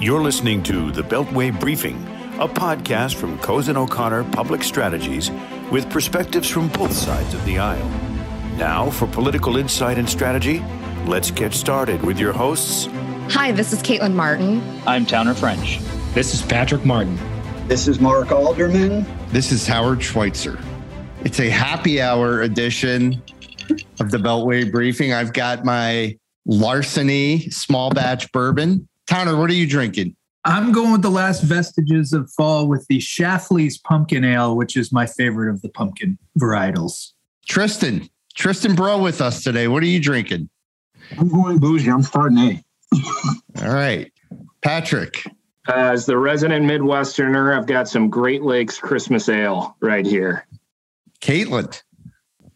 You're listening to the Beltway Briefing, a podcast from Cozen O'Connor Public Strategies with perspectives from both sides of the aisle. Now, for political insight and strategy, let's get started with your hosts. Hi, this is Caitlin Martin. I'm Towner French. This is Patrick Martin. This is Mark Alderman. This is Howard Schweitzer. It's a happy hour edition of the Beltway Briefing. I've got my larceny small batch bourbon. Towner, what are you drinking? I'm going with the last vestiges of fall with the Schlafly's Pumpkin Ale, which is my favorite of the pumpkin varietals. Tristan, Tristan Bro with us today. What are you drinking? I'm going bougie. I'm starting A. All right. Patrick. As the resident Midwesterner, I've got some Great Lakes Christmas Ale right here. Caitlin.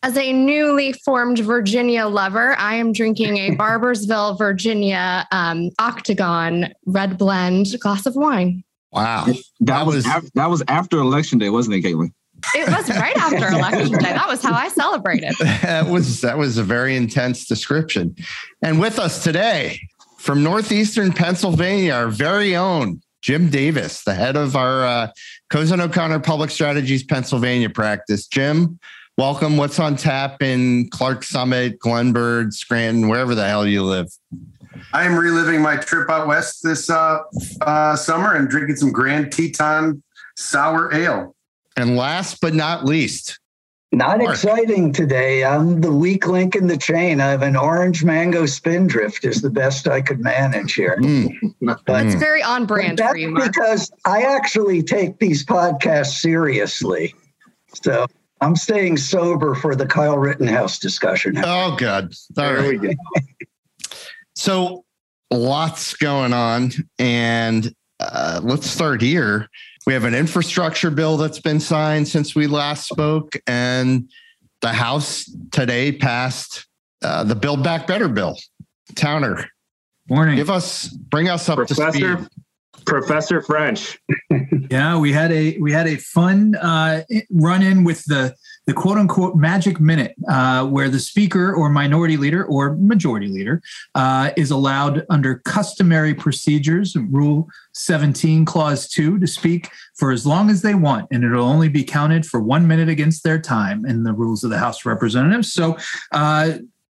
As a newly formed Virginia lover, I am drinking a Barboursville, Virginia um, Octagon Red Blend glass of wine. Wow. That, that was, was that was after election day, wasn't it, Caitlin? It was right after election day. That was how I celebrated. that was that was a very intense description. And with us today from northeastern Pennsylvania, our very own Jim Davis, the head of our uh, Cozen O'Connor Public Strategies Pennsylvania practice. Jim, welcome. What's on tap in Clarks Summit, Glenburn, Scranton, wherever the hell you live? I am reliving my trip out west this uh, uh, summer and drinking some Grand Teton sour ale. And last but not least, not Mark. exciting today. I'm the weak link in the chain. I have an orange mango spindrift is the best I could manage here. Mm. That's very on brand for you, Mark. Because I actually take these podcasts seriously. So I'm staying sober for the Kyle Rittenhouse discussion. Oh, good. All there we go. so lots going on. And uh, let's start here. We have an infrastructure bill that's been signed since we last spoke, and the House today passed uh, the Build Back Better bill. Towner, morning. Give us, bring us up Professor, to speed. Professor French. yeah, we had a we had a fun uh, run in with the the quote unquote magic minute, uh, where the speaker or minority leader or majority leader uh, is allowed under customary procedures, Rule 17, Clause 2, to speak for as long as they want, and it'll only be counted for one minute against their time in the rules of the House of Representatives. So,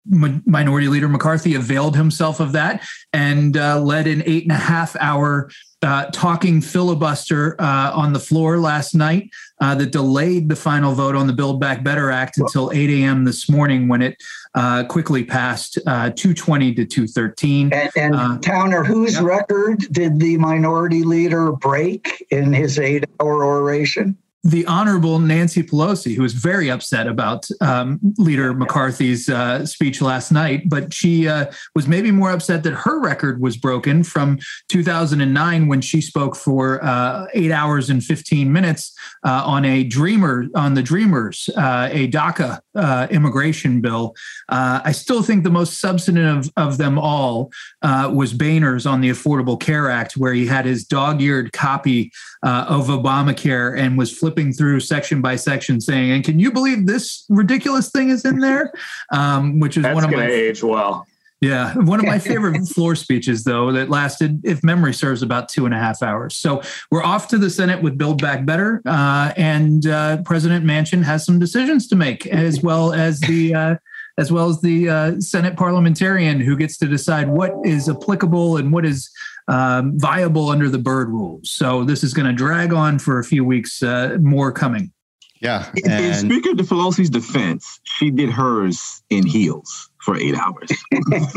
Minority Leader McCarthy availed himself of that and uh, led an eight and a half hour uh, talking filibuster uh, on the floor last night uh, that delayed the final vote on the Build Back Better Act until 8 a.m. this morning when it uh, quickly passed uh, 220 to 213. And, and uh, Towner, whose record did the minority leader break in his eight hour oration? The Honorable Nancy Pelosi, who was very upset about um, Leader McCarthy's uh, speech last night, but she uh, was maybe more upset that her record was broken from 2009 when she spoke for uh, eight hours and 15 minutes uh, on a Dreamer on the Dreamers, uh, a DACA uh, immigration bill. I still think the most substantive of them all was Boehner's on the Affordable Care Act, where he had his dog-eared copy of Obamacare and was flipping flipping through section by section saying, and can you believe this ridiculous thing is in there? Um, which is That's one of my age well. Yeah, one of my favorite floor speeches, though, that lasted, if memory serves, about two and a half hours. So we're off to the Senate with Build Back Better, uh, and uh, President Manchin has some decisions to make, as well as the uh, as well as the uh, Senate parliamentarian who gets to decide what is applicable and what is um, viable under the Byrd rules. So this is going to drag on for a few weeks. Uh, more coming. Yeah. And in Speaker Pelosi's defense, she did hers in heels for eight hours.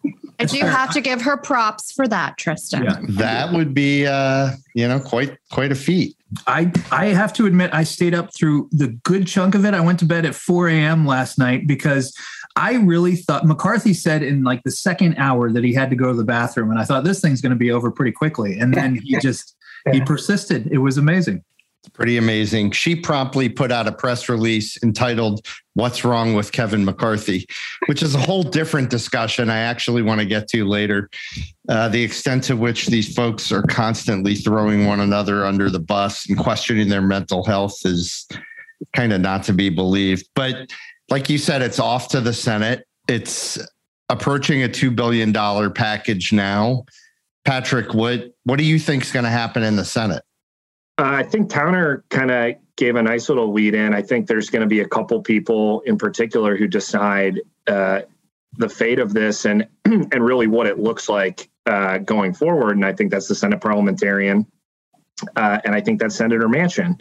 I do have to give her props for that, Tristan. Yeah. That would be, uh, you know, quite quite a feat. I I have to admit, I stayed up through the good chunk of it. I went to bed at 4 a.m. last night because I really thought McCarthy said in like the second hour that he had to go to the bathroom, and I thought this thing's going to be over pretty quickly. And then he just he persisted. It was amazing. Pretty amazing. She promptly put out a press release entitled What's Wrong with Kevin McCarthy, which is a whole different discussion I actually want to get to later. Uh, the extent to which these folks are constantly throwing one another under the bus and questioning their mental health is kind of not to be believed. But like you said, it's off to the Senate. It's approaching a $2 billion package now. Patrick, what what do you think is going to happen in the Senate? Uh, I think Towner kind of gave a nice little lead in. I think there's going to be a couple people in particular who decide uh, the fate of this and and really what it looks like uh, going forward. And I think that's the Senate parliamentarian, uh, and I think that's Senator Manchin.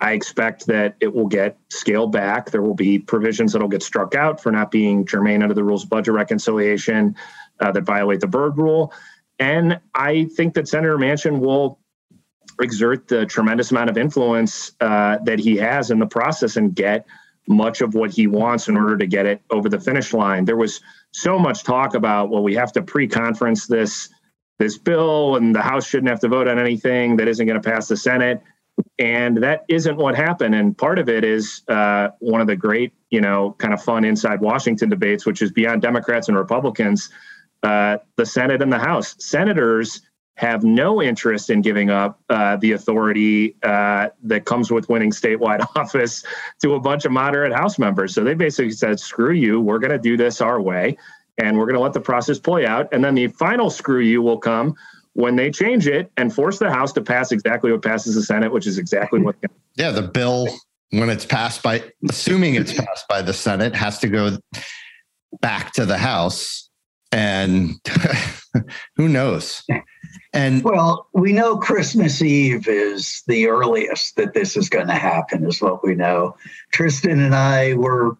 I expect that it will get scaled back. There will be provisions that will get struck out for not being germane under the rules of budget reconciliation uh, that violate the Byrd rule. And I think that Senator Manchin will exert the tremendous amount of influence uh, that he has in the process and get much of what he wants in order to get it over the finish line. There was so much talk about well, we have to pre-conference this this bill, and the House shouldn't have to vote on anything that isn't going to pass the Senate. And that isn't what happened. And part of it is uh, one of the great, you know, kind of fun inside Washington debates, which is beyond Democrats and Republicans, uh, the Senate and the House. Senators have no interest in giving up uh, the authority uh, that comes with winning statewide office to a bunch of moderate House members. So they basically said, screw you, we're going to do this our way, and we're going to let the process play out. And then the final screw you will come when they change it and force the House to pass exactly what passes the Senate, which is exactly what. Yeah, the bill, when it's passed by, assuming it's passed by the Senate, has to go back to the House. And who knows? And well, we know Christmas Eve is the earliest that this is going to happen, is what we know. Tristan and I were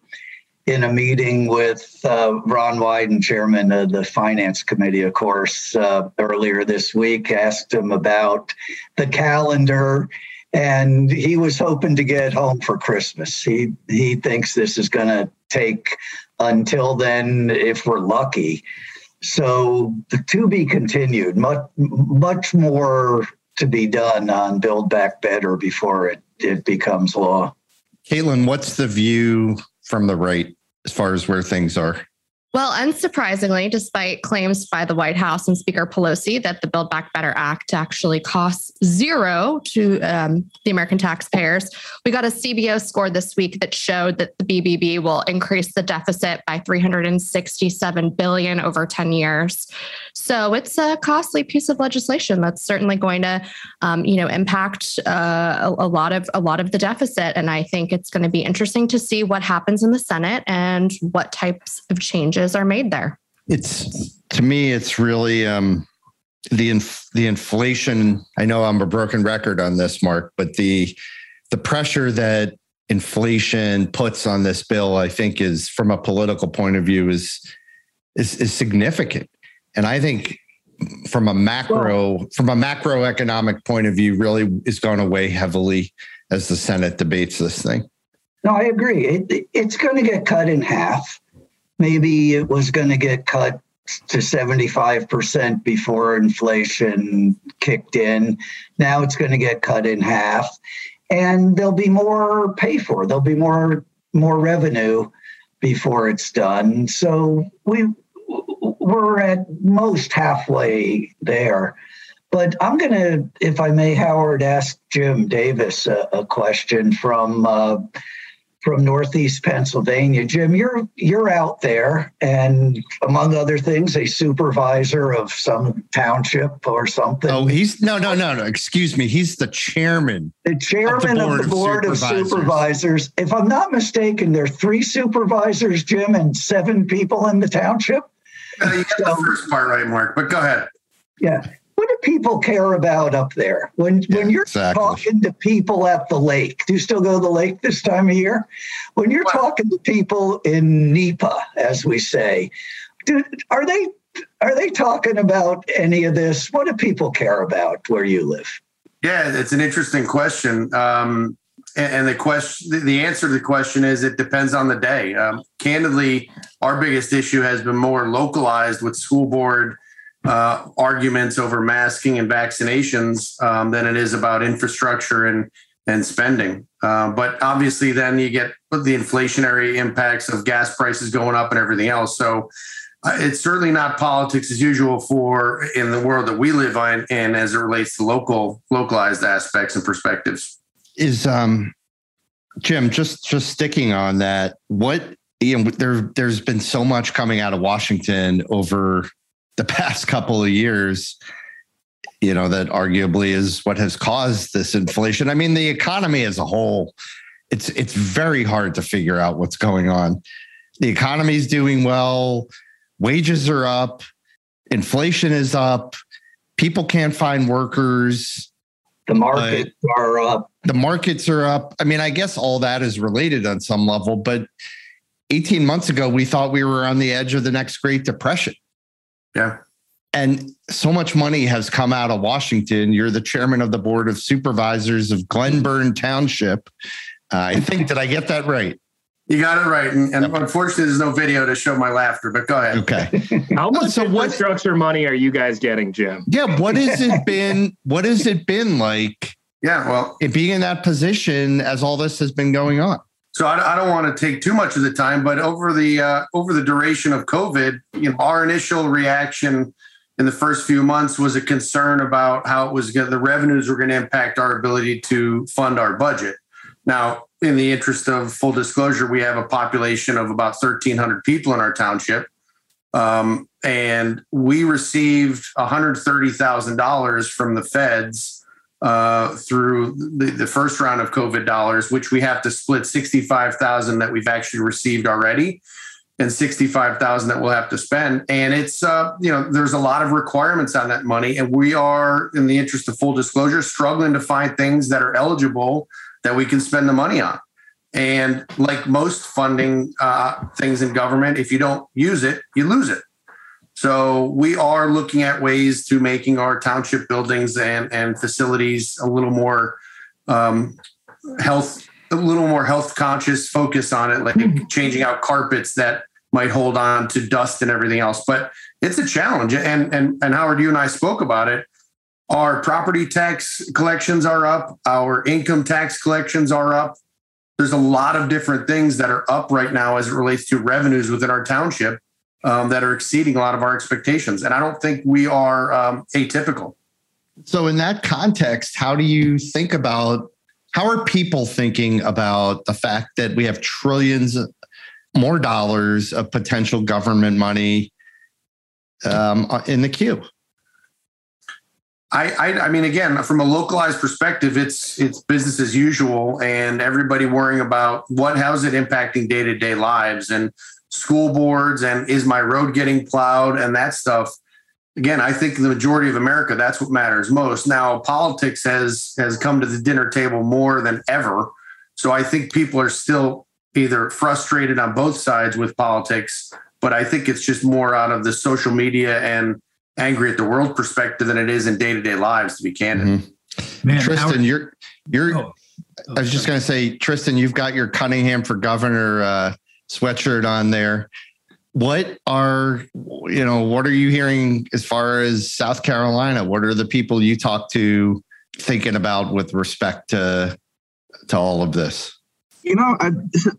in a meeting with uh, Ron Wyden, chairman of the finance committee, of course, uh, earlier this week, asked him about the calendar. And he was hoping to get home for Christmas. He he thinks this is going to take until then, if we're lucky. So to be continued, much much more to be done on Build Back Better before it it becomes law. Caitlin, what's the view from the right as far as where things are? Well, unsurprisingly, despite claims by the White House and Speaker Pelosi that the Build Back Better Act actually costs zero to um, the American taxpayers, we got a CBO score this week that showed that the BBB will increase the deficit by 367 billion over 10 years. So it's a costly piece of legislation that's certainly going to, um, you know, impact uh, a, a lot of a lot of the deficit. And I think it's going to be interesting to see what happens in the Senate and what types of changes are made there. It's to me, it's really um, the inf- the inflation. I know I'm a broken record on this, Mark, but the the pressure that inflation puts on this bill, I think, is from a political point of view, is is, is significant. And I think from a macro well, from a macroeconomic point of view, really is going to weigh heavily as the Senate debates this thing. No, I agree. It, it's going to get cut in half. Maybe it was going to get cut to 75% before inflation kicked in. Now it's going to get cut in half and there'll be more pay for. There'll be more more revenue before it's done. So we we're at most halfway there. But I'm going to, if I may, Howard, ask Jim Davis a, a question from uh, from Northeast Pennsylvania. Jim, you're you're out there, and among other things, a supervisor of some township or something. Oh, he's no, no, no, no. Excuse me. He's the chairman. The chairman of the board, of, the board of, supervisors. of supervisors. If I'm not mistaken, there are three supervisors, Jim, and seven people in the township. Uh, you got so, the first part right, Mark. But go ahead. Yeah. What do people care about up there when yeah, when you're exactly. talking to people at the lake? Do you still go to the lake this time of year? When you're talking to people in NEPA, as we say, do, are they are they talking about any of this? What do people care about where you live? Yeah, it's an interesting question. Um, and the question, the answer to the question is it depends on the day. Um, candidly, our biggest issue has been more localized with school board uh, arguments over masking and vaccinations um, than it is about infrastructure and and spending. Uh, but obviously, then you get the inflationary impacts of gas prices going up and everything else. So uh, it's certainly not politics as usual for in the world that we live in, and as it relates to local localized aspects and perspectives is um Jim just just sticking on that what you know there there's been so much coming out of Washington over the past couple of years you know, that arguably is what has caused this inflation. I mean, the economy as a whole, it's it's very hard to figure out what's going on. The economy is doing well, wages are up, inflation is up, people can't find workers. The markets uh, are up. The markets are up. I mean, I guess all that is related on some level, but 18 months ago, we thought we were on the edge of the next Great Depression. Yeah. And so much money has come out of Washington. You're the chairman of the board of supervisors of Glenburn Township. Uh, I think, did I get that right? You got it right. And, and unfortunately, there's no video to show my laughter, but go ahead. Okay. How much so what, infrastructure what, money are you guys getting, Jim? Yeah. What has it been? What has it been like? Yeah. Well, being in that position as all this has been going on. So I, I, don't want to take too much of the time, but over the uh, over the duration of COVID, you know, our initial reaction in the first few months was a concern about how it was going the revenues were going to impact our ability to fund our budget. Now, in the interest of full disclosure, we have a population of about 1,300 people in our township. Um, and we received $130,000 from the feds uh, through the, the first round of COVID dollars, which we have to split 65,000 that we've actually received already and 65,000 that we'll have to spend. And it's, uh, you know, there's a lot of requirements on that money. And we are, in the interest of full disclosure, struggling to find things that are eligible that we can spend the money on. And like most funding uh, things in government, if you don't use it, you lose it. So we are looking at ways to making our township buildings and, and facilities a little more um, health, a little more health conscious, focus on it, like changing out carpets that might hold on to dust and everything else. But it's a challenge. And and and Howard, you and I spoke about it. Our property tax collections are up, our income tax collections are up. There's a lot of different things that are up right now as it relates to revenues within our township um, that are exceeding a lot of our expectations. And I don't think we are um, atypical. So, in that context, how do you think about how are people thinking about the fact that we have trillions more dollars of potential government money um, in the queue. I, I, I mean, again, from a localized perspective, it's it's business as usual, and everybody worrying about what how's it impacting day to day lives and school boards and is my road getting plowed and that stuff. Again, I think the majority of America that's what matters most. Now, politics has has come to the dinner table more than ever, so I think people are still either frustrated on both sides with politics, but I think it's just more out of the social media and angry at the world perspective than it is in day to day lives, to be candid. Mm-hmm. Man, Tristan, you're you're. Oh, oh, I was just going to say, Tristan, you've got your Cunningham for Governor uh, sweatshirt on there. What are you know? What are you hearing as far as South Carolina? What are the people you talk to thinking about with respect to to all of this? You know, I,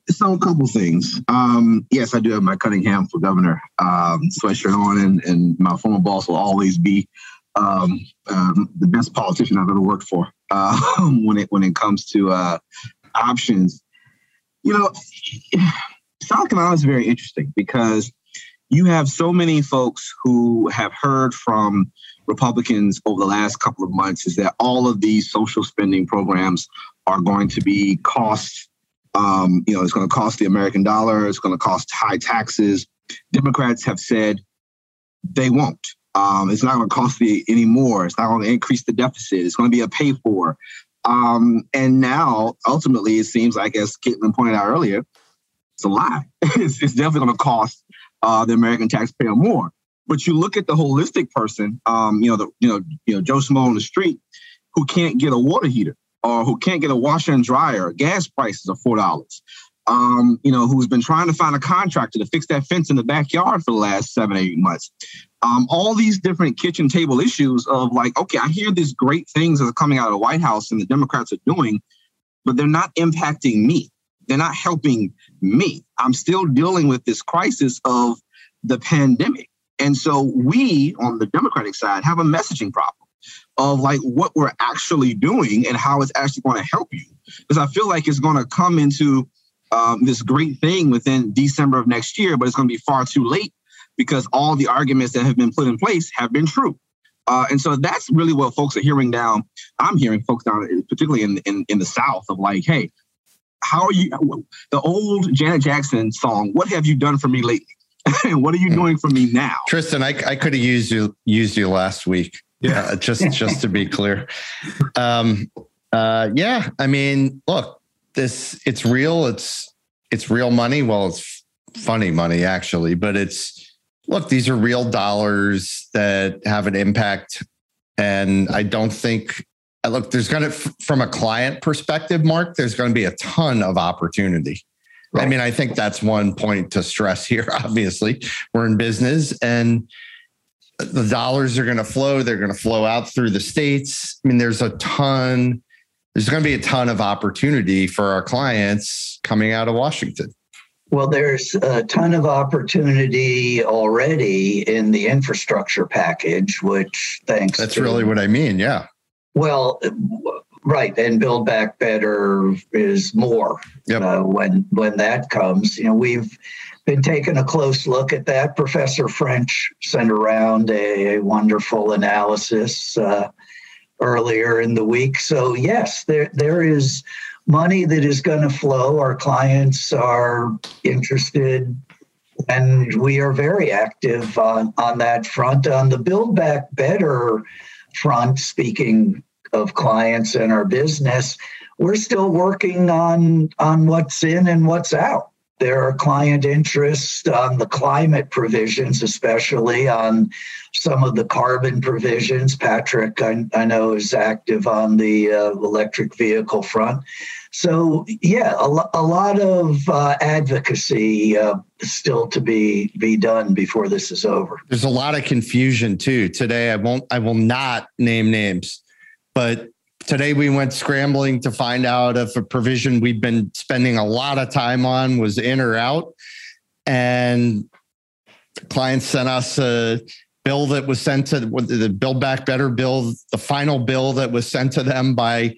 so a couple things. Um, yes, I do have my Cunningham for governor um, sweatshirt on, and, and my former boss will always be um, um, the best politician I've ever worked for uh, when it when it comes to uh, options. You know, South Carolina is very interesting because you have so many folks who have heard from Republicans over the last couple of months is that all of these social spending programs are going to be cost um, you know, it's going to cost the American dollar. It's going to cost high taxes. Democrats have said they won't. Um, it's not going to cost the any more. It's not going to increase the deficit. It's going to be a pay for. Um, and now, ultimately, it seems like, as Caitlin pointed out earlier, it's a lie. it's, it's, definitely going to cost uh, the American taxpayer more. But you look at the holistic person, um, you know, the you know, you know, Joe Schmo on the street who can't get a water heater or who can't get a washer and dryer, gas prices are four dollars. Um, you know, who's been trying to find a contractor to fix that fence in the backyard for the last seven, eight months. Um, all these different kitchen table issues of like, okay, I hear these great things that are coming out of the White House and the Democrats are doing, but they're not impacting me. They're not helping me. I'm still dealing with this crisis of the pandemic. And so we on the Democratic side have a messaging problem of like what we're actually doing and how it's actually going to help you. Because I feel like it's going to come into um, this great thing within December of next year, but it's going to be far too late because all the arguments that have been put in place have been true. Uh, and so that's really what folks are hearing now. I'm hearing folks down, particularly in, in, in the South, of like, hey, how are you? The old Janet Jackson song, "What have you done for me lately?" what are you doing for me now? Tristan, I, I could have used you used you last week. Yeah, uh, just just to be clear. Um, uh, yeah, I mean, look, this it's real. It's it's real money. Well, it's funny money actually, but it's look, these are real dollars that have an impact, and I don't think Uh, look, there's going to, from a client perspective, Mark, there's going to be a ton of opportunity. Right. I mean, I think that's one point to stress here. Obviously, we're in business and the dollars are going to flow. They're going to flow out through the states. I mean, there's a ton, there's going to be a ton of opportunity for our clients coming out of Washington. Well, there's a ton of opportunity already in the infrastructure package, which thanks. That's to, really what I mean. Yeah. Well, right, and Build Back Better is more yep. uh, when when that comes. You know, we've been taking a close look at that. Professor French sent around a, a wonderful analysis uh, earlier in the week. So yes, there there is money that is going to flow. Our clients are interested and we are very active on, on that front. On the Build Back Better front, speaking of clients and our business, we're still working on on what's in and what's out. There are client interests on the climate provisions, especially on some of the carbon provisions. Patrick, I, I know, is active on the uh, electric vehicle front. So, yeah, a, a lot of uh, advocacy uh, still to be be done before this is over. There's a lot of confusion too. Today, I won't. I will not name names, but today we went scrambling to find out if a provision we've been spending a lot of time on was in or out, and clients sent us a bill that was sent to the Build Back Better bill, the final bill that was sent to them by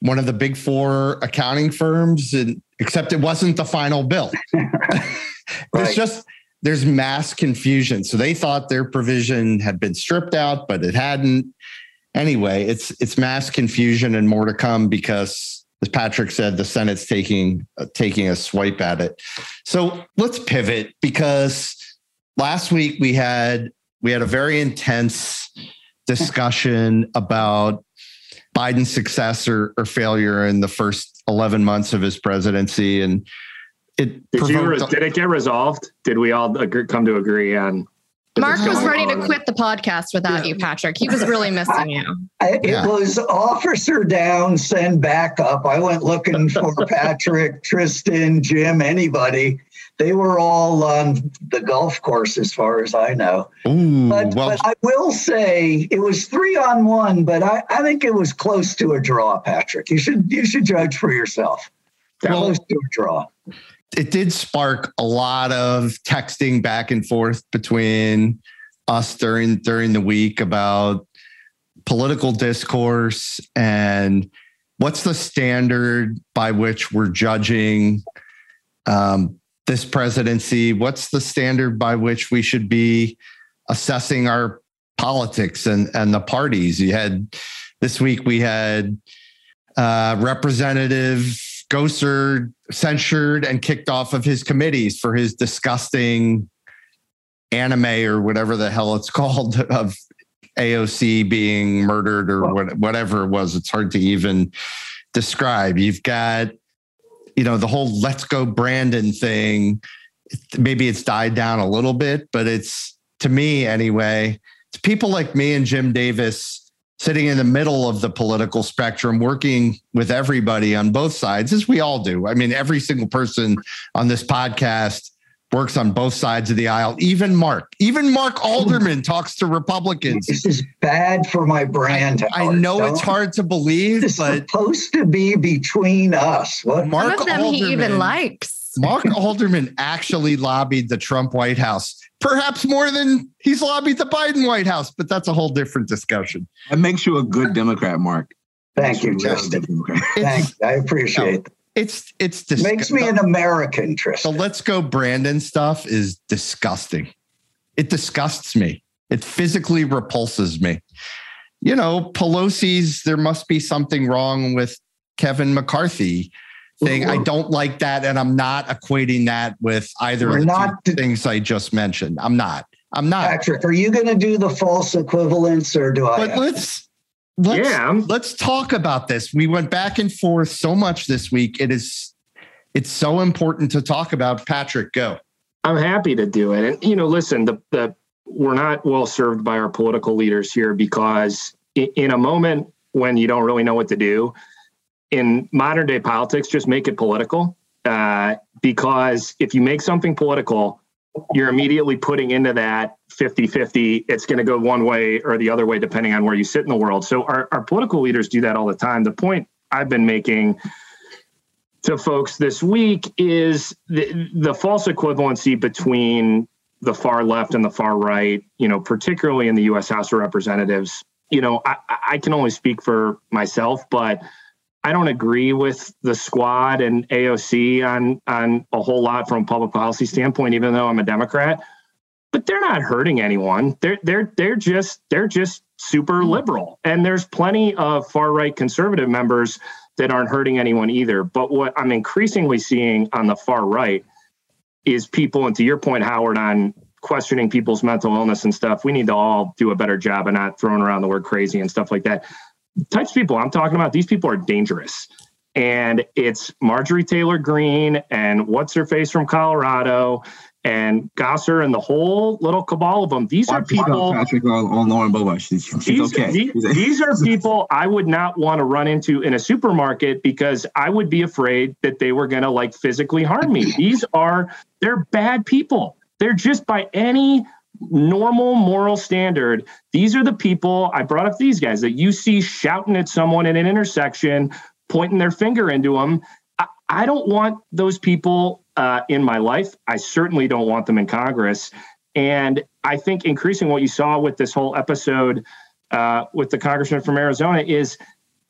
one of the big four accounting firms, and except it wasn't the final bill. It's just there's mass confusion. So they thought their provision had been stripped out, but it hadn't. Anyway, it's it's mass confusion and more to come because, as Patrick said, the Senate's taking uh, taking a swipe at it. So let's pivot because last week we had we had a very intense discussion about Biden's success or, or failure in the first 11 months of his presidency. And it did, you, did it get resolved? Did we all agree, come to agree on? Mark was ready to quit the podcast without yeah. you, Patrick. He was really missing you. I, it yeah. was officer down, send backup. I went looking for Patrick, Tristan, Jim, anybody they were all on the golf course, as far as I know. Ooh, but, well, but I will say it was three on one, but I, I think it was close to a draw, Patrick. You should you should judge for yourself. Well, close to a draw. It did spark a lot of texting back and forth between us during during the week about political discourse and what's the standard by which we're judging um, this presidency? What's the standard by which we should be assessing our politics and, and the parties? You had this week, we had uh, Representative Gosar censured and kicked off of his committees for his disgusting anime or whatever the hell it's called of AOC being murdered or what, whatever it was. It's hard to even describe. You've got you know, the whole let's go Brandon thing, maybe it's died down a little bit, but it's to me anyway, it's people like me and Jim Davis sitting in the middle of the political spectrum, working with everybody on both sides, as we all do. I mean, every single person on this podcast works on both sides of the aisle. Even Mark, even Mark hmm. Alderman talks to Republicans. This is bad for my brand. I, I know it's hard to believe, it's but supposed to be between us. What Mark Some of them Alderman, he even likes. Mark Alderman actually lobbied the Trump White House, perhaps more than he's lobbied the Biden White House, but that's a whole different discussion. That makes you a good Democrat, Mark. Thank you, Justin. Thanks. I appreciate that. It's it's disgu- makes me an American, Tristan. The let's go Brandon stuff is disgusting. It disgusts me. It physically repulses me. You know, Pelosi's, there must be something wrong with Kevin McCarthy thing. I mm-hmm. don't like that. And I'm not equating that with either of the not- things I just mentioned. I'm not. I'm not. Patrick, are you going to do the false equivalence or do I? But let's let's Yeah, let's talk about this. We went back and forth so much this week. It is it's so important to talk about. Patrick, go. I'm happy to do it. And you know, listen, the the we're not well served by our political leaders here because in a moment when you don't really know what to do, in modern day politics, just make it political. Uh, because if you make something political, you're immediately putting into that 50 50. It's going to go one way or the other way, depending on where you sit in the world. So, our, our political leaders do that all the time. The point I've been making to folks this week is the, the false equivalency between the far left and the far right, you know, particularly in the US House of Representatives. You know, I, I can only speak for myself, but I don't agree with the squad and AOC on on a whole lot from a public policy standpoint, even though I'm a Democrat. But they're not hurting anyone. They're they're they're just they're just super mm-hmm. liberal. And there's plenty of far right conservative members that aren't hurting anyone either. But what I'm increasingly seeing on the far right is people, and to your point, Howard, on questioning people's mental illness and stuff. We need to all do a better job of not throwing around the word crazy and stuff like that. Types of people I'm talking about, these people are dangerous. And it's Marjorie Taylor Greene and what's her face from Colorado and Gosar and the whole little cabal of them. These are Watch people. Patrick on, on Lauren Boebert. She's, she's These, okay. the- these are people I would not want to run into in a supermarket because I would be afraid that they were going to like physically harm me. These are, they're bad people. They're just by any normal moral standard. These are the people I brought up these guys that you see shouting at someone in an intersection, pointing their finger into them. I, I don't want those people uh, in my life. I certainly don't want them in Congress. And I think increasing what you saw with this whole episode uh, with the congressman from Arizona is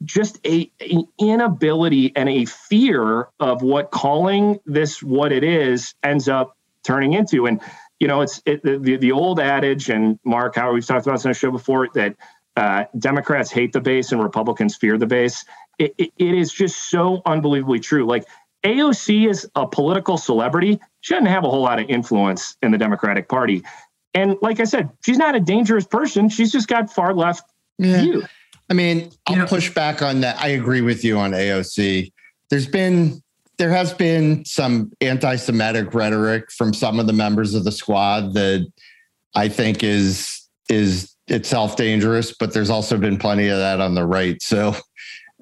just a inability and a fear of what calling this what it is ends up turning into. And you know, it's it, the, the the old adage, and Mark, how we've talked about this on the show before, that uh, Democrats hate the base and Republicans fear the base. It, it, it is just so unbelievably true. Like AOC is a political celebrity. She doesn't have a whole lot of influence in the Democratic Party. And like I said, she's not a dangerous person. She's just got far left views. I mean, I'll You know- push back on that. I agree with you on AOC. There's been there has been some anti-Semitic rhetoric from some of the members of the squad that I think is is itself dangerous, but there's also been plenty of that on the right. So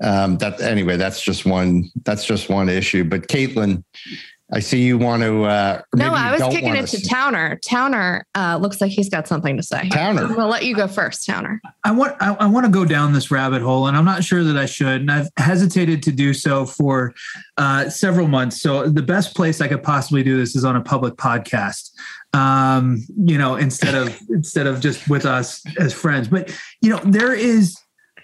um, that anyway, that's just one that's just one issue. But Caitlin, I see you want to. Uh, No, I was kicking it to s- Towner. Towner uh, looks like he's got something to say. Towner. I'm gonna let you go first, Towner. I want I, I want to go down this rabbit hole, and I'm not sure that I should, and I've hesitated to do so for uh, several months. So the best place I could possibly do this is on a public podcast, um, you know, instead of instead of just with us as friends. But you know, there is,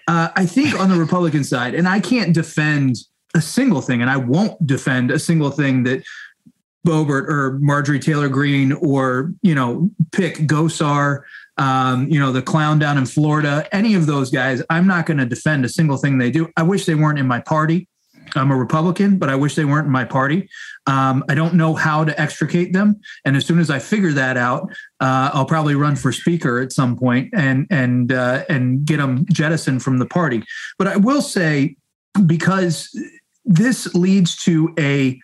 uh, I think, on the Republican side, and I can't defend a single thing, and I won't defend a single thing that Boebert or Marjorie Taylor Greene or you know pick Gosar, um, you know the clown down in Florida, any of those guys. I'm not going to defend a single thing they do. I wish they weren't in my party. I'm a Republican, but I wish they weren't in my party. Um, I don't know how to extricate them, and as soon as I figure that out, uh, I'll probably run for speaker at some point and and uh, and get them jettisoned from the party. But I will say because this leads to a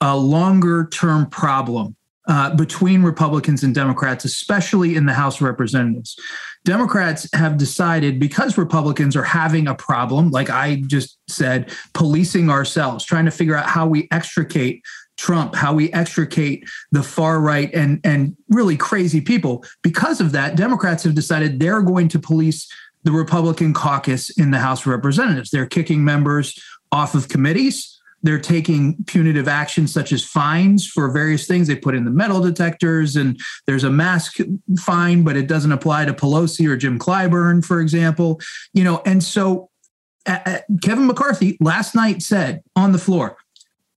a longer term problem uh, between Republicans and Democrats, especially in the House of Representatives. Democrats have decided because Republicans are having a problem, like I just said, policing ourselves, trying to figure out how we extricate Trump, how we extricate the far right and, and really crazy people. Because of that, Democrats have decided they're going to police the Republican caucus in the House of Representatives. They're kicking members off of committees. They're taking punitive actions such as fines for various things. They put in the metal detectors, and there's a mask fine, but it doesn't apply to Pelosi or Jim Clyburn, for example. You know, and so uh, Kevin McCarthy last night said on the floor,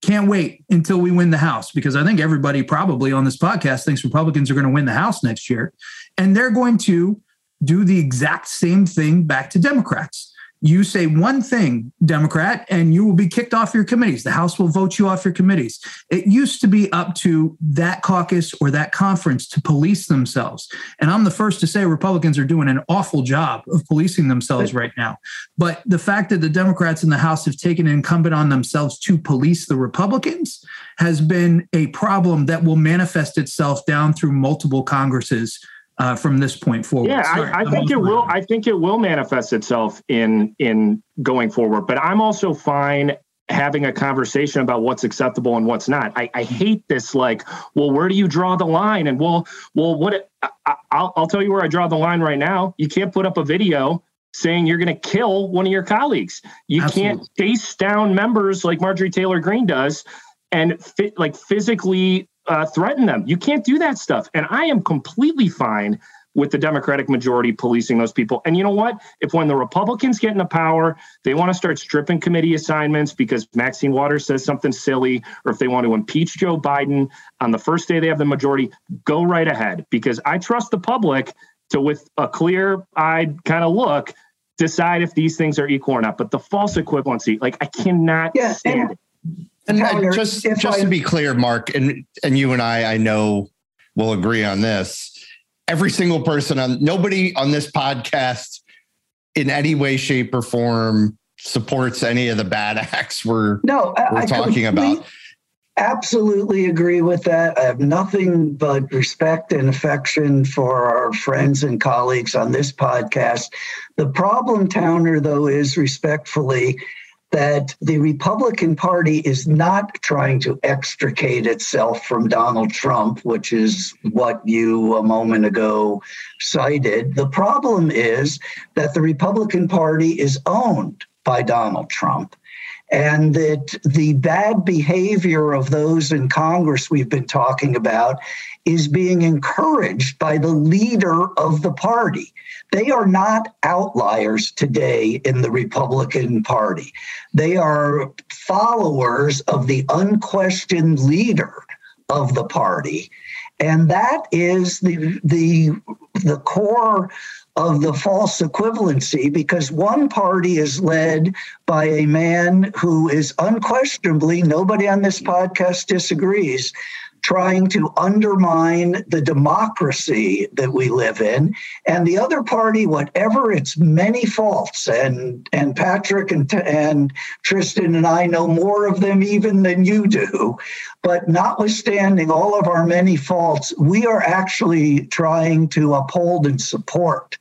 "Can't wait until we win the House," because I think everybody probably on this podcast thinks Republicans are going to win the House next year. And they're going to do the exact same thing back to Democrats you say one thing, Democrat, and you will be kicked off your committees. The House will vote you off your committees. It used to be up to that caucus or that conference to police themselves. And I'm the first to say Republicans are doing an awful job of policing themselves right now. But the fact that the Democrats in the House have taken incumbent on themselves to police the Republicans has been a problem that will manifest itself down through multiple Congresses uh, from this point forward. Yeah, I, I think it will. I think it will manifest itself in in going forward. But I'm also fine having a conversation about what's acceptable and what's not. I, I hate this. Like, well, where do you draw the line? And well, well, what? I, I'll I'll tell you where I draw the line right now. You can't put up a video saying you're going to kill one of your colleagues. You Absolutely. can't chase down members like Marjorie Taylor Greene does and fit, like physically uh, threaten them. You can't do that stuff. And I am completely fine with the Democratic majority policing those people. And you know what? If when the Republicans get into power, they want to start stripping committee assignments because Maxine Waters says something silly, or if they want to impeach Joe Biden on the first day they have the majority, go right ahead. Because I trust the public to, with a clear eyed kind of look, decide if these things are equal or not. But the false equivalency, like I cannot yeah, stand and- it. And just just I, to be clear, Mark, and and you and I, I know will agree on this. Every single person on nobody on this podcast in any way, shape, or form supports any of the bad acts we're no, we're talking about. Absolutely agree with that. I have nothing but respect and affection for our friends and colleagues on this podcast. The problem, Towner, though, is respectfully that the Republican Party is not trying to extricate itself from Donald Trump, which is what you a moment ago cited. The problem is that the Republican Party is owned by Donald Trump. And that the bad behavior of those in Congress we've been talking about is being encouraged by the leader of the party. They are not outliers today in the Republican Party. They are followers of the unquestioned leader of the party. And that is the, the, the core of the false equivalency because one party is led by a man who is unquestionably, nobody on this podcast disagrees, trying to undermine the democracy that we live in. And the other party whatever its many faults and and Patrick and and Tristan and I know more of them even than you do but notwithstanding all of our many faults we are actually trying to uphold and support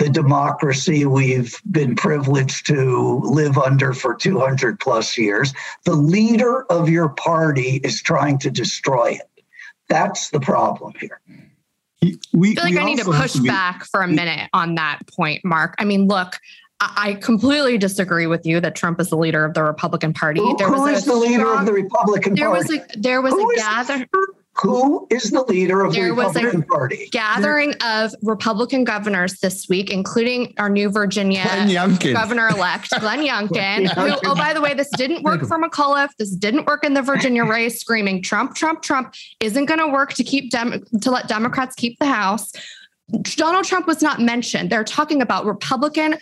the democracy we've been privileged to live under for 200 plus years. The leader of your party is trying to destroy it. That's the problem here. We, I feel like I need to push to be, back for a minute on that point, Mark. I mean, look, I completely disagree with you that Trump is the leader of the Republican Party. Who, there was who is the leader strong, of the Republican there Party? Was a, there was who a gather. Who is the leader of there the Republican Party? Gathering of Republican governors this week, including our new Virginia governor elect, Glenn Youngkin, who, oh, by the way, this didn't work for McAuliffe. This didn't work in the Virginia race, screaming Trump, Trump, Trump isn't going to work to keep Dem- to let Democrats keep the House. Donald Trump was not mentioned. They're talking about Republican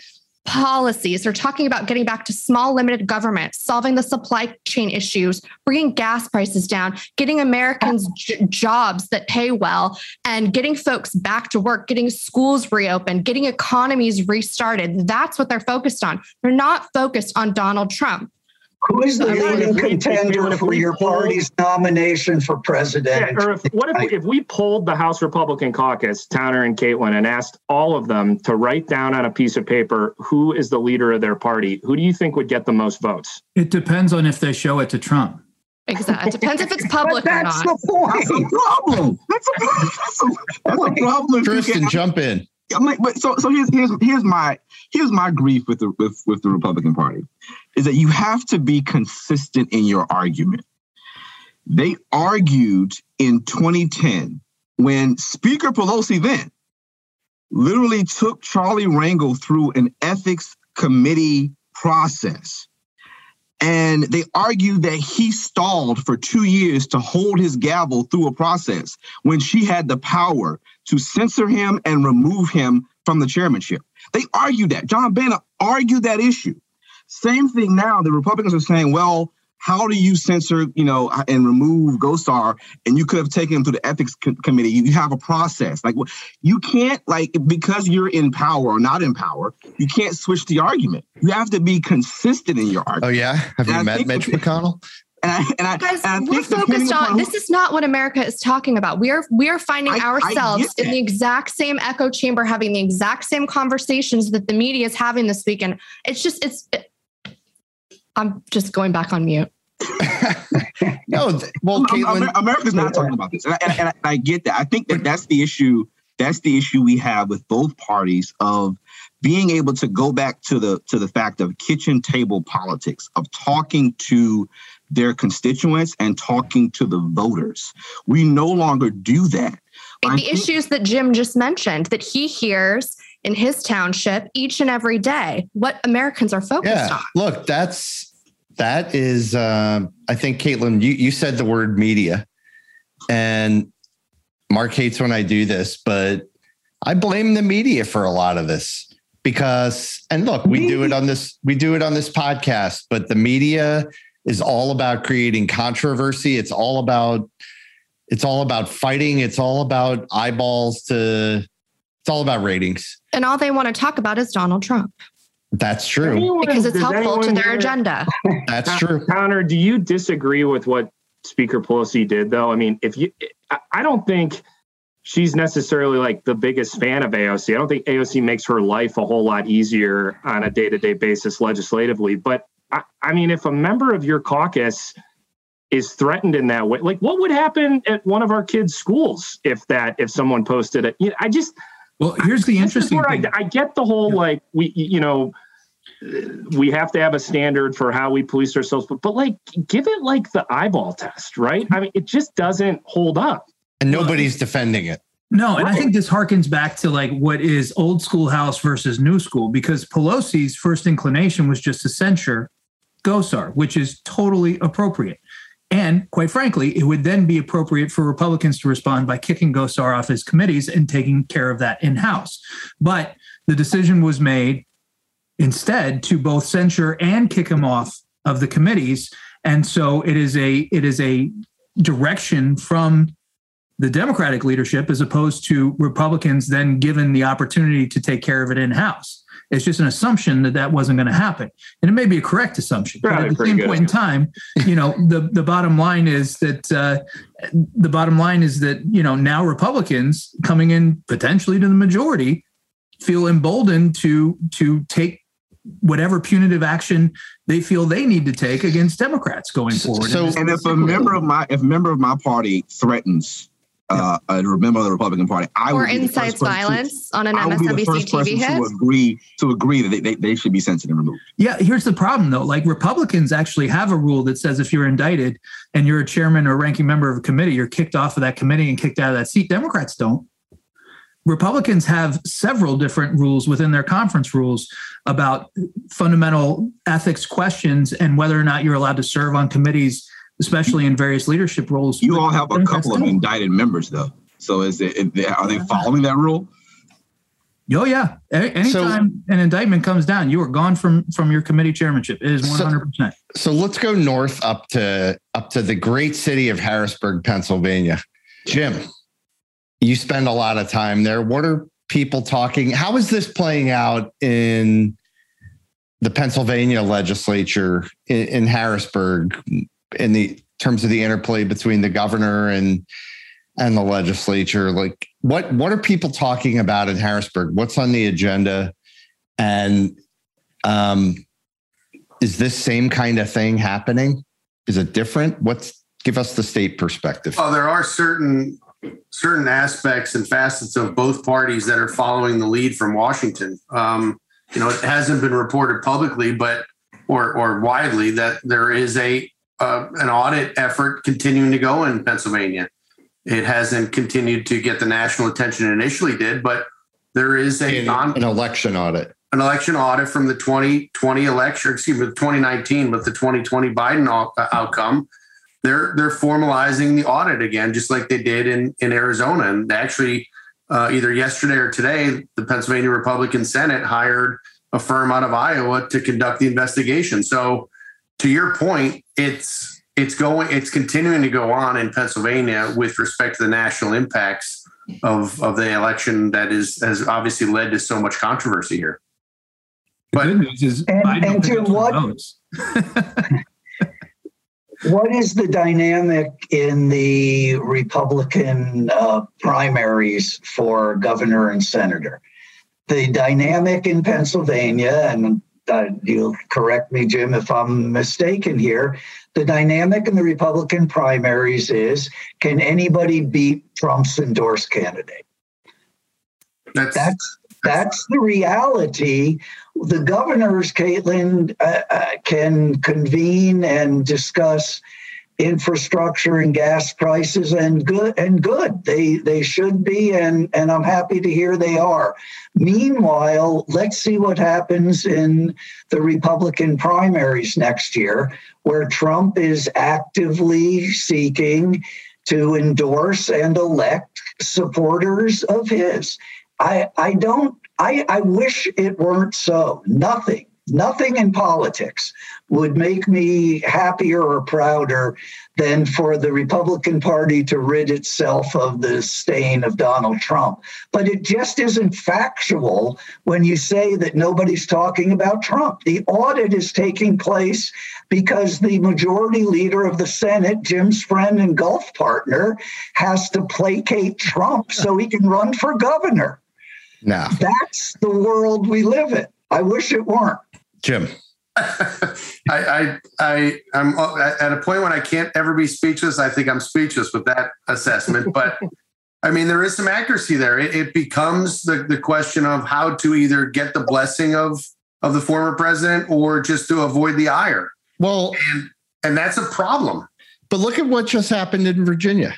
policies. They're talking about getting back to small, limited government, solving the supply chain issues, bringing gas prices down, getting Americans j- jobs that pay well, and getting folks back to work, getting schools reopened, getting economies restarted. That's what they're focused on. They're not focused on Donald Trump. Who is the leading contender for your party's nomination for president? Yeah, or if, what if, if we polled the House Republican caucus, Towner and Caitlin, and asked all of them to write down on a piece of paper who is the leader of their party? Who do you think would get the most votes? It depends on if they show it to Trump. Exactly. It depends if it's public or not. The point. That's a problem. That's a, that's a, that's a problem. Tristan, jump in. I mean, but so so here's here's here's my here's my grief with the with, with the Republican Party is that you have to be consistent in your argument. They argued in 2010 when Speaker Pelosi then literally took Charlie Rangel through an ethics committee process. And they argued that he stalled for two years to hold his gavel through a process when she had the power to censor him and remove him from the chairmanship. They argued that. John Boehner argued that issue. Same thing now. The Republicans are saying, well, how do you censor, you know, and remove Gosar? And you could have taken him to the ethics co- committee. You have a process. Like you can't, like, because you're in power or not in power, you can't switch the argument. You have to be consistent in your argument. Oh yeah, have you I met Mitch McConnell? And I, and I, Guys, and I we're focused on this is not what America is talking about. We are we are finding I- I ourselves get in the exact same echo chamber, having the exact same conversations that the media is having this weekend. It's just it's. I'm just going back on mute. No, th- well, Caitlin, America's not talking about this, and I, and, and I get that. I think that that's the issue. That's the issue we have with both parties of being able to go back to the to the fact of kitchen table politics of talking to their constituents and talking to the voters. We no longer do that. I the issues that Jim just mentioned that he hears in his township each and every day, what Americans are focused yeah. on. Look, that's that is. Uh, I think Caitlin, you you said the word media, and Mark hates when I do this, but I blame the media for a lot of this because, and look, we do it on this we do it on this podcast, but the media is all about creating controversy. It's all about it's all about fighting. It's all about eyeballs to. It's all about ratings. And all they want to talk about is Donald Trump That's true. Anyone- because it's helpful to their here- agenda. That's true. Connor, do you disagree with what Speaker Pelosi did, though? I mean, if you, I- I don't think she's necessarily like the biggest fan of AOC. I don't think AOC makes her life a whole lot easier on a day to day basis legislatively. But I, I mean, if a member of your caucus is threatened in that way, like what would happen at one of our kids' schools if that, if someone posted it? You know, I just, Well, here's the this interesting where thing. I, I get the whole like we you know we have to have a standard for how we police ourselves but, but like give it like the eyeball test right i mean it just doesn't hold up And nobody's defending it. No, and I think this harkens back to like what is old school house versus new school because Pelosi's first inclination was just to censure Gosar, which is totally appropriate. And quite frankly, it would then be appropriate for Republicans to respond by kicking Gosar off his committees and taking care of that in house. But the decision was made instead to both censure and kick him off of the committees. And so it is a it is a direction from the Democratic leadership as opposed to Republicans then given the opportunity to take care of it in house. It's just an assumption that that wasn't going to happen, and it may be a correct assumption. But at the same good. point in time, you know, the the bottom line is that uh, the bottom line is that you know now Republicans coming in potentially to the majority feel emboldened to to take whatever punitive action they feel they need to take against Democrats going forward. so- And And if a member of my if a member of my party threatens uh, a member of the Republican Party, I or would be incites first person to- violence on an I would be the MSNBC first person TV hit. to agree to agree that they, they, they should be censored and removed. Yeah, here's the problem though. Like Republicans actually have a rule that says if you're indicted and you're a chairman or ranking member of a committee, you're kicked off of that committee and kicked out of that seat. Democrats don't. Republicans have several different rules within their conference rules about fundamental ethics questions and whether or not you're allowed to serve on committees, especially in various leadership roles. You all have a couple of indicted members though. So is it, is- are they uh-huh. following that rule? Oh yeah. A- Anytime an indictment comes down, you are gone from from your committee chairmanship. It is So- 100. percent So let's go north up to up to the great city of Harrisburg, Pennsylvania. Jim, you spend a lot of time there. What are people talking? How is this playing out in the Pennsylvania legislature in, in Harrisburg in the terms of the interplay between the governor and and the legislature? Like what what are people talking about in Harrisburg? What's on the agenda? And um is this same kind of thing happening? Is it different? What's give us the state perspective? Oh, there are certain certain aspects and facets of both parties that are following the lead from Washington. Um, you know, it hasn't been reported publicly, but or or widely that there is a uh, an audit effort continuing to go in Pennsylvania. It hasn't continued to get the national attention it initially did, but there is a In non an election audit. an election audit from the 2020 election, excuse me, the 2019, but the 2020 Biden out- uh, outcome. They're they're formalizing the audit again, just like they did in in Arizona, and actually, uh, either yesterday or today, the Pennsylvania Republican Senate hired a firm out of Iowa to conduct the investigation. So, to your point, it's it's going it's continuing to go on in Pennsylvania with respect to the national impacts of of the election that is has obviously led to so much controversy here. The But- good news is And- Biden will and pick Jim, what- votes. What is the dynamic in the Republican uh, primaries for governor and senator? The dynamic in Pennsylvania, and uh, you'll correct me, Jim, if I'm mistaken here. The dynamic in the Republican primaries is can anybody beat Trump's endorsed candidate? That's, That's that's the reality. The governors, Caitlin, uh, uh, can convene and discuss infrastructure and gas prices, and good and good. They they should be, and and I'm happy to hear they are. Meanwhile, let's see what happens in the Republican primaries next year, where Trump is actively seeking to endorse and elect supporters of his. I, I don't, I, I wish it weren't so. Nothing, nothing in politics would make me happier or prouder than for the Republican Party to rid itself of the stain of Donald Trump. But it just isn't factual when you say that nobody's talking about Trump. The audit is taking place because the majority leader of the Senate, Jim's friend and golf partner, has to placate Trump so he can run for governor. No, That's the world we live in. I wish it weren't. Jim. I, I, I, I'm uh, at a point when I can't ever be speechless. I think I'm speechless with that assessment. But I mean, there is some accuracy there. It, it becomes the, the question of how to either get the blessing of of the former president or just to avoid the ire, Well, and and that's a problem. but look at what just happened in Virginia.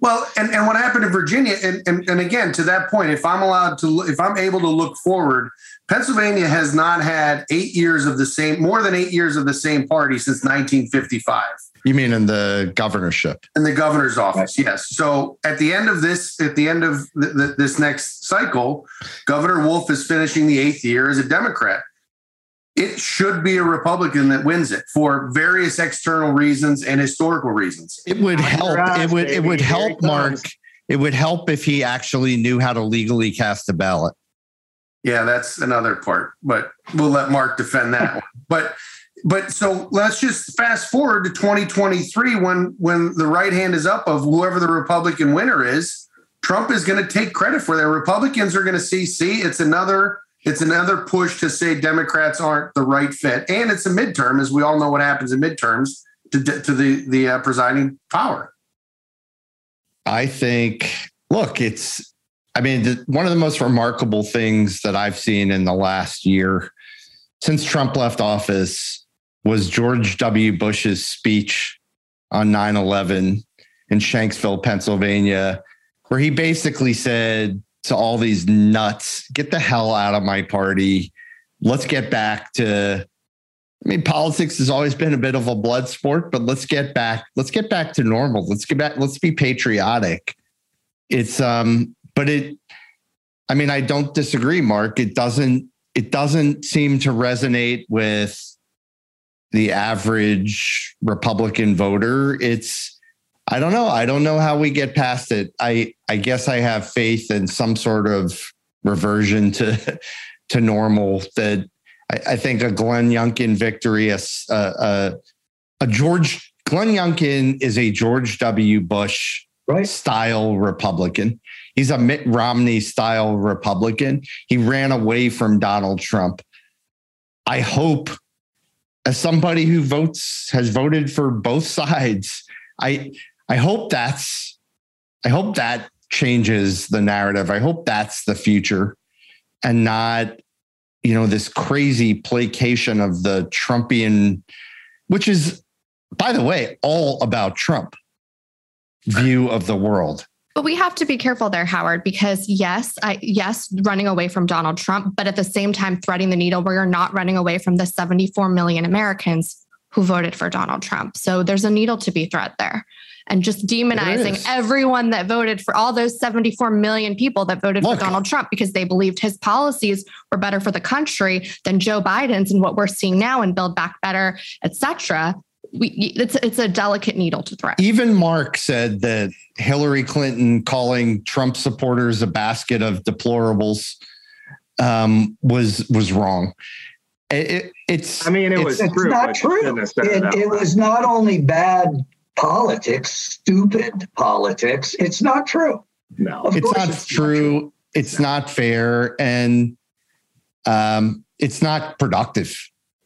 Well, and, and what happened in Virginia, and, and and again to that point, if I'm allowed to, if I'm able to look forward, Pennsylvania has not had eight years of the same, more than eight years of the same party since 1955 You mean in the governorship? in the governor's office. Yes. So at the end of this, at the end of th- th- this next cycle, Governor Wolf is finishing the eighth year as a Democrat. It should be a Republican that wins it for various external reasons and historical reasons. It would help. ass, it would. It would help, Mark. It would help if he actually knew how to legally cast a ballot. Yeah, that's another part, but we'll let Mark defend that one. But but so let's just fast forward to 2023 when when the right hand is up of whoever the Republican winner is. Trump is going to take credit for that. Republicans are going to see, see, it's another it's another push to say Democrats aren't the right fit, and it's a midterm, as we all know what happens in midterms to to the the uh, presiding power. I think. Look, it's. I mean, one of the most remarkable things that I've seen in the last year since Trump left office was George W. Bush's speech on 9 11 in Shanksville, Pennsylvania, where he basically said to all these nuts, get the hell out of my party. Let's get back to. I mean, politics has always been a bit of a blood sport, but let's get back. Let's get back to normal. Let's get back. Let's be patriotic. It's um, but it. I mean, I don't disagree, Mark. It doesn't. It doesn't seem to resonate with the average Republican voter. It's. I don't know. I don't know how we get past it. I I guess I have faith in some sort of reversion to to normal that I, I think a Glenn Youngkin victory, a, a, a, George Glenn Youngkin is a George W. Bush Right. style Republican. He's a Mitt Romney style Republican. He ran away from Donald Trump. I hope, as somebody who votes has voted for both sides, I I hope that's I hope that changes the narrative. I hope that's the future and not you know this crazy placation of the Trumpian, which is, by the way, all about Trump view of the world. But we have to be careful there, Howard, because yes, I, yes, running away from Donald Trump, but at the same time threading the needle where you're not running away from the 74 million Americans who voted for Donald Trump. So there's a needle to be thread there. And just demonizing everyone that voted for all those 74 million people that voted Look, for Donald Trump because they believed his policies were better for the country than Joe Biden's and what we're seeing now and Build Back Better, et cetera. We, it's it's a delicate needle to thread. Even Mark said that Hillary Clinton calling Trump supporters a basket of deplorables um, was was wrong. It, it's. I mean, it was. It's true, not true. It, it, it was not only bad politics, stupid politics. It's not true. No, of it's not it's true. Not true. It's not fair, and um, it's not productive.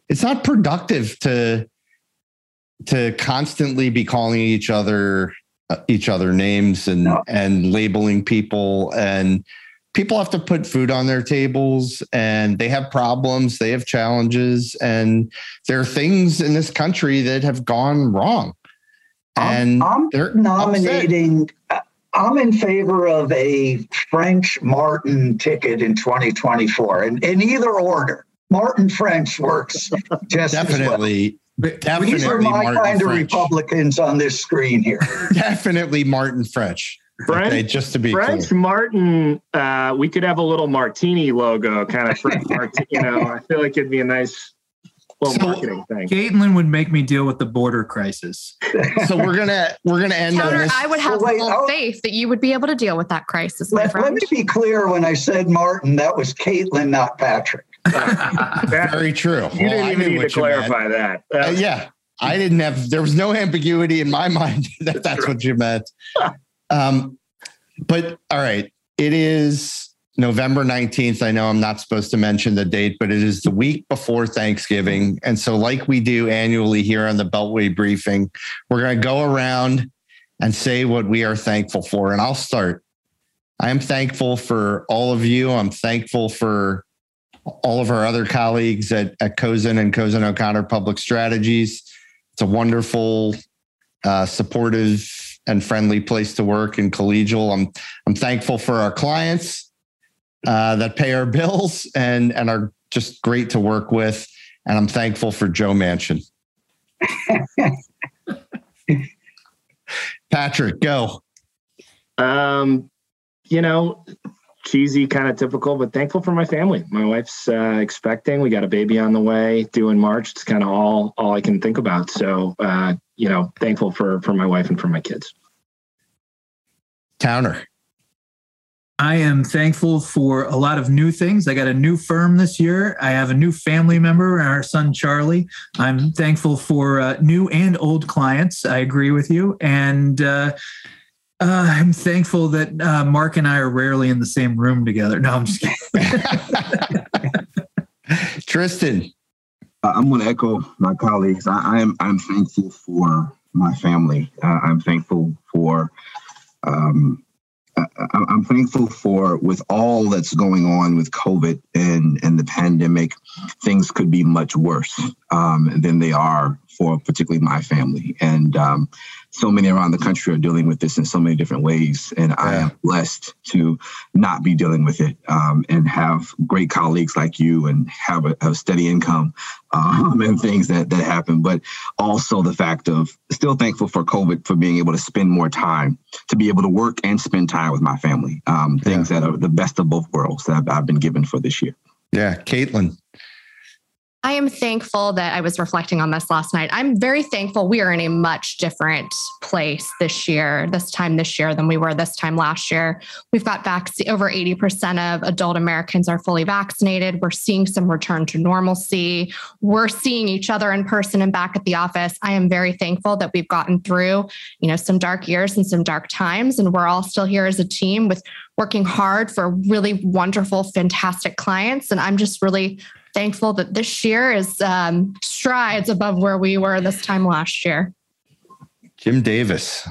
It's not productive to to constantly be calling each other uh, each other names and no. and labeling people and people have to put food on their tables and they have problems, they have challenges, and there are things in this country that have gone wrong. And I'm, I'm nominating. Upset. I'm in favor of a French Martin ticket in 2024, and in either order. Martin French works just definitely. Well. Definitely These are my Martin kind French. of Republicans on this screen here. definitely Martin French. French, okay, just to be French clear. Martin, uh, we could have a little martini logo, kind of French Martin. You know, I feel like it'd be a nice little so, marketing thing. Caitlin would make me deal with the border crisis. so we're gonna we're gonna end Counter, on this. I would have well, wait, full oh. faith that you would be able to deal with that crisis. Let, let, me be clear. When I said Martin, that was Caitlin, not Patrick. Very true. You well, didn't even need to clarify that. Uh, yeah, I didn't have. There was no ambiguity in my mind that that's what you meant. Um, but all right, it is November 19th. I know I'm not supposed to mention the date, but it is the week before Thanksgiving. And so, like we do annually here on the Beltway briefing, we're going to go around and say what we are thankful for. And I'll start. I am thankful for all of you. I'm thankful for all of our other colleagues at, at Cozen and Cozen O'Connor Public Strategies. It's a wonderful, uh, supportive, and friendly place to work and collegial. I'm I'm thankful for our clients uh, that pay our bills and and are just great to work with. And I'm thankful for Joe Manchin. Patrick, go. Um, you know, cheesy, kind of typical, but thankful for my family. My wife's uh, expecting. We got a baby on the way, due in March. It's kind of all all I can think about. So, uh, you know, thankful for for my wife and for my kids. Towner. I am thankful for a lot of new things. I got a new firm this year. I have a new family member, our son Charlie. I'm thankful for uh, new and old clients. I agree with you. And uh, I'm thankful that uh, Mark and I are rarely in the same room together. No, I'm just kidding. Tristan. I'm going to echo my colleagues. I, am I'm, I'm thankful for my family. Uh, I'm thankful for um, I'm thankful for with all that's going on with COVID and and the pandemic, things could be much worse um, than they are for particularly my family. And um, so many around the country are dealing with this in so many different ways. And yeah. I am blessed to not be dealing with it um, and have great colleagues like you and have a, a steady income um, and things that, that happen. But also the fact of still thankful for COVID for being able to spend more time, to be able to work and spend time with my family. Um, things yeah. that are the best of both worlds that I've, I've been given for this year. Yeah. Caitlin. I am thankful that I was reflecting on this last night. I'm very thankful we are in a much different place this year, this time this year than we were this time last year. We've got vaccine over 80% of adult Americans are fully vaccinated. We're seeing some return to normalcy. We're seeing each other in person and back at the office. I am very thankful that we've gotten through, you know, some dark years and some dark times and we're all still here as a team with working hard for really wonderful fantastic clients and I'm just really thankful that this year is um, strides above where we were this time last year. Jim Davis.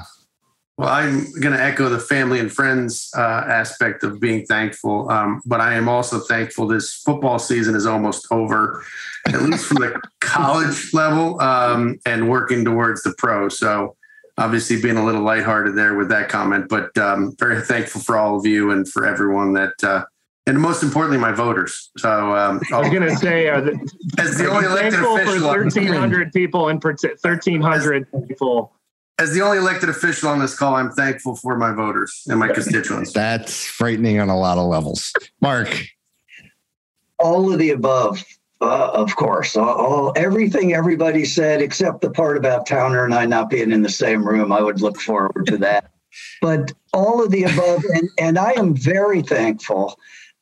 Well, I'm going to echo the family and friends uh, aspect of being thankful, um, but I am also thankful this football season is almost over, at least from the college level, um, and working towards the pro. So, obviously, being a little lighthearted there with that comment, but um, very thankful for all of you and for everyone that uh, and most importantly, my voters. So um, I was going to say, uh, the, as the only elected thankful for official, 1,300 people in 1,300 people. as the only elected official on this call, I'm thankful for my voters and my constituents. That's frightening on a lot of levels. Mark, all of the above, uh, of course. All, all everything everybody said, except the part about Towner and I not being in the same room. I would look forward to that. But all of the above, and, and I am very thankful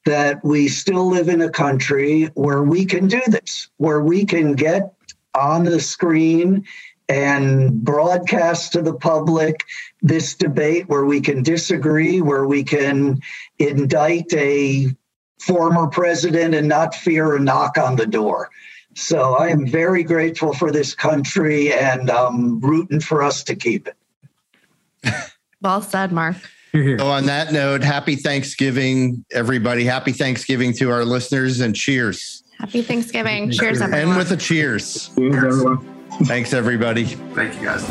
that we still live in a country where we can do this, where we can get on the screen and broadcast to the public this debate where we can disagree, where we can indict a former president and not fear a knock on the door. So I am very grateful for this country and I'm rooting for us to keep it. Well said, Mark. Hear, hear. so on that note, happy Thanksgiving, everybody. Happy Thanksgiving to our listeners and cheers. Happy Thanksgiving. Cheers, everyone. And with a cheers. Cheers, everyone. Thanks, everybody. Thank you, guys.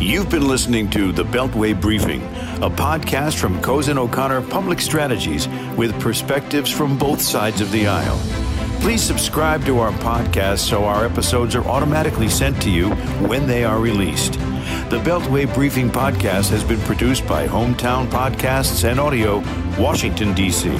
You've been listening to The Beltway Briefing, a podcast from Cozen O'Connor Public Strategies with perspectives from both sides of the aisle. Please subscribe to our podcast so our episodes are automatically sent to you when they are released. The Beltway Briefing podcast has been produced by Hometown Podcasts and Audio, Washington, D.C.